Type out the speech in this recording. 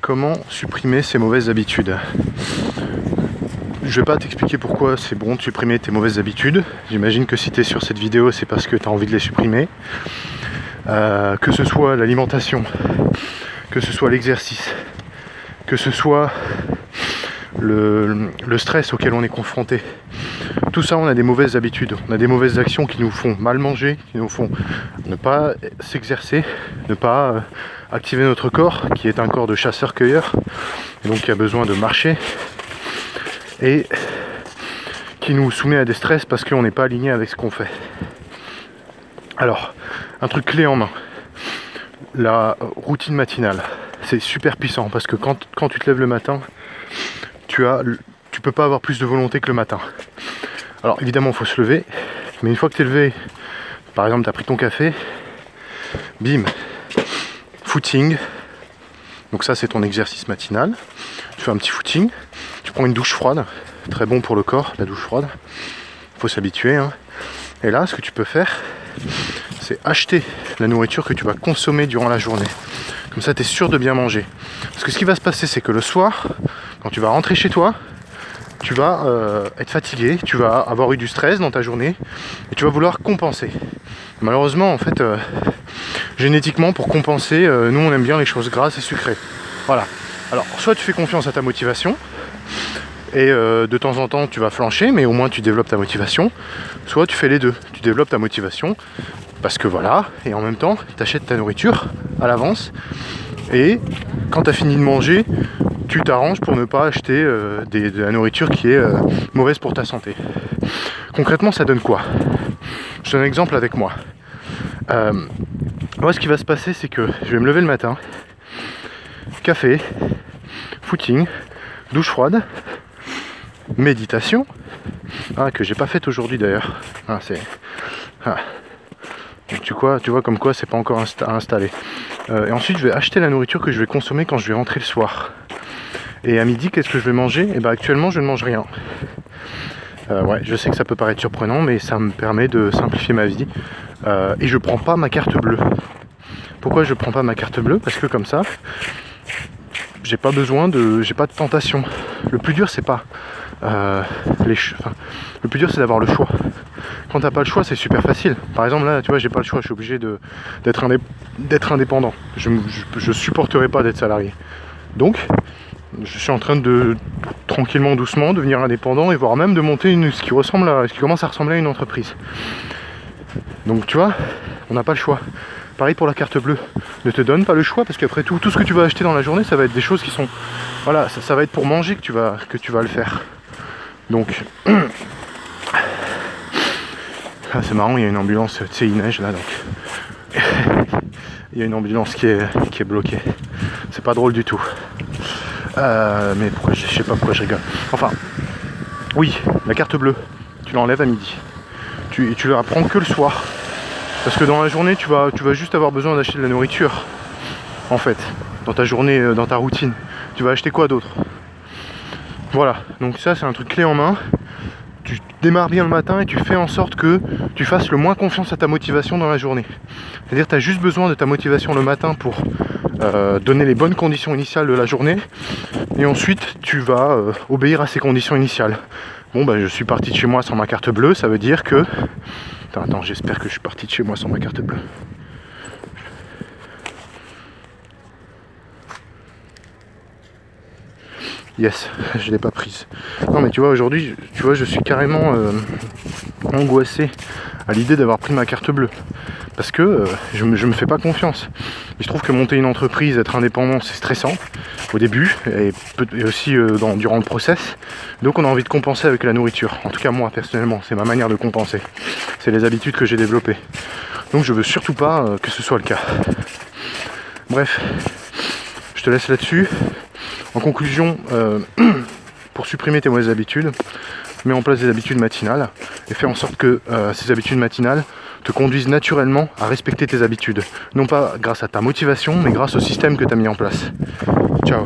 comment supprimer ces mauvaises habitudes? Je vais pas t'expliquer pourquoi c'est bon de supprimer tes mauvaises habitudes. J'imagine que si tu es sur cette vidéo, c'est parce que tu as envie de les supprimer. Euh, que ce soit l'alimentation, que ce soit l'exercice, que ce soit le, stress auquel on est confronté. Tout ça, on a des mauvaises habitudes, on a des mauvaises actions qui nous font mal manger, qui nous font ne pas s'exercer, ne pas euh, activer notre corps, qui est un corps de chasseur-cueilleur, donc qui a besoin de marcher, et qui nous soumet à des stress parce qu'on n'est pas aligné avec ce qu'on fait. Alors, un truc clé en main, la routine matinale. C'est super puissant parce que quand tu te lèves le matin, tu peux pas avoir plus de volonté que le matin. Alors évidemment il faut se lever, mais une fois que tu es levé, par exemple tu as pris ton café, bim, footing. Donc ça c'est ton exercice matinal. Tu fais un petit footing, tu prends une douche froide, très bon pour le corps, la douche froide. Faut s'habituer. Hein. Et là ce que tu peux faire, c'est acheter la nourriture que tu vas consommer durant la journée. Comme ça tu es sûr de bien manger. Parce que ce qui va se passer c'est que le soir, quand tu vas rentrer chez toi, tu vas euh, être fatigué, tu vas avoir eu du stress dans ta journée et tu vas vouloir compenser. Malheureusement, en fait, euh, génétiquement, pour compenser, euh, nous on aime bien les choses grasses et sucrées. Voilà. Alors, soit tu fais confiance à ta motivation et de temps en temps tu vas flancher, mais au moins tu développes ta motivation. Soit tu fais les deux. Tu développes ta motivation parce que voilà, et en même temps tu achètes ta nourriture à l'avance. Et quand tu as fini de manger, tu t'arranges pour ne pas acheter euh, de la nourriture qui est euh, mauvaise pour ta santé. Concrètement, ça donne quoi? Je donne un exemple avec moi. Euh, moi, ce qui va se passer, c'est que je vais me lever le matin, café, footing, douche froide, méditation, ah, que j'ai pas faite aujourd'hui d'ailleurs. Ah, c'est. Ah. Tu, vois, tu vois comme quoi c'est pas encore installé. et ensuite je vais acheter la nourriture que je vais consommer quand je vais rentrer le soir. Et à midi, qu'est-ce que je vais manger? Et eh bien actuellement, je ne mange rien. Euh, ouais, je sais que ça peut paraître surprenant, mais ça me permet de simplifier ma vie. Euh, et je prends pas ma carte bleue. Pourquoi je prends pas ma carte bleue? Parce que comme ça, j'ai pas besoin de, j'ai pas de tentation. Le plus dur, c'est pas euh, les, le plus dur, c'est d'avoir le choix. Quand t'as pas le choix, c'est super facile. Par exemple, là, tu vois, j'ai pas le choix. Je suis obligé d'être indépendant. Je, je, je supporterai pas d'être salarié. Donc, je suis en train de tranquillement, doucement devenir indépendant et voire même de monter une, ce qui ressemble à, ce qui commence à ressembler à une entreprise. Donc tu vois, on n'a pas le choix. Pareil pour la carte bleue. Ne te donne pas le choix parce qu'après tout, tout ce que tu vas acheter dans la journée, ça va être des choses qui sont. Voilà, ça, va être pour manger que tu vas, le faire. Donc. Ah, c'est marrant, il y a une ambulance, tu sais, il neige là donc. il y a une ambulance qui est, qui est bloquée. C'est pas drôle du tout. Euh, mais pourquoi je sais pas pourquoi je rigole. Enfin, oui, la carte bleue, tu l'enlèves à midi. Tu, tu la prends que le soir. Parce que dans la journée, tu vas, juste avoir besoin d'acheter de la nourriture. En fait, dans ta journée, euh, dans ta routine. Tu vas acheter quoi d'autre? Voilà, donc ça c'est un truc clé en main. Tu démarres bien le matin et tu fais en sorte que tu fasses le moins confiance à ta motivation dans la journée. C'est-à-dire tu as juste besoin de ta motivation le matin pour euh, donner les bonnes conditions initiales de la journée et ensuite tu vas euh, obéir à ces conditions initiales. Bon bah je suis parti de chez moi sans ma carte bleue, ça veut dire que... Attends, j'espère que je suis parti de chez moi sans ma carte bleue. Yes, je l'ai pas prise. Non mais tu vois aujourd'hui, tu vois, je suis carrément euh, angoissé à l'idée d'avoir pris ma carte bleue. Parce que euh, je, me, me fais pas confiance. je trouve que monter une entreprise, être indépendant, c'est stressant au début et, aussi euh, durant le process. Donc on a envie de compenser avec la nourriture. En tout cas moi personnellement, c'est ma manière de compenser. C'est les habitudes que j'ai développées. Donc je veux surtout pas que ce soit le cas. Bref, je te laisse là-dessus. En conclusion, euh, pour supprimer tes mauvaises habitudes, mets en place des habitudes matinales et fais en sorte que euh, ces habitudes matinales te conduisent naturellement à respecter tes habitudes. Non pas grâce à ta motivation, mais grâce au système que tu as mis en place. Ciao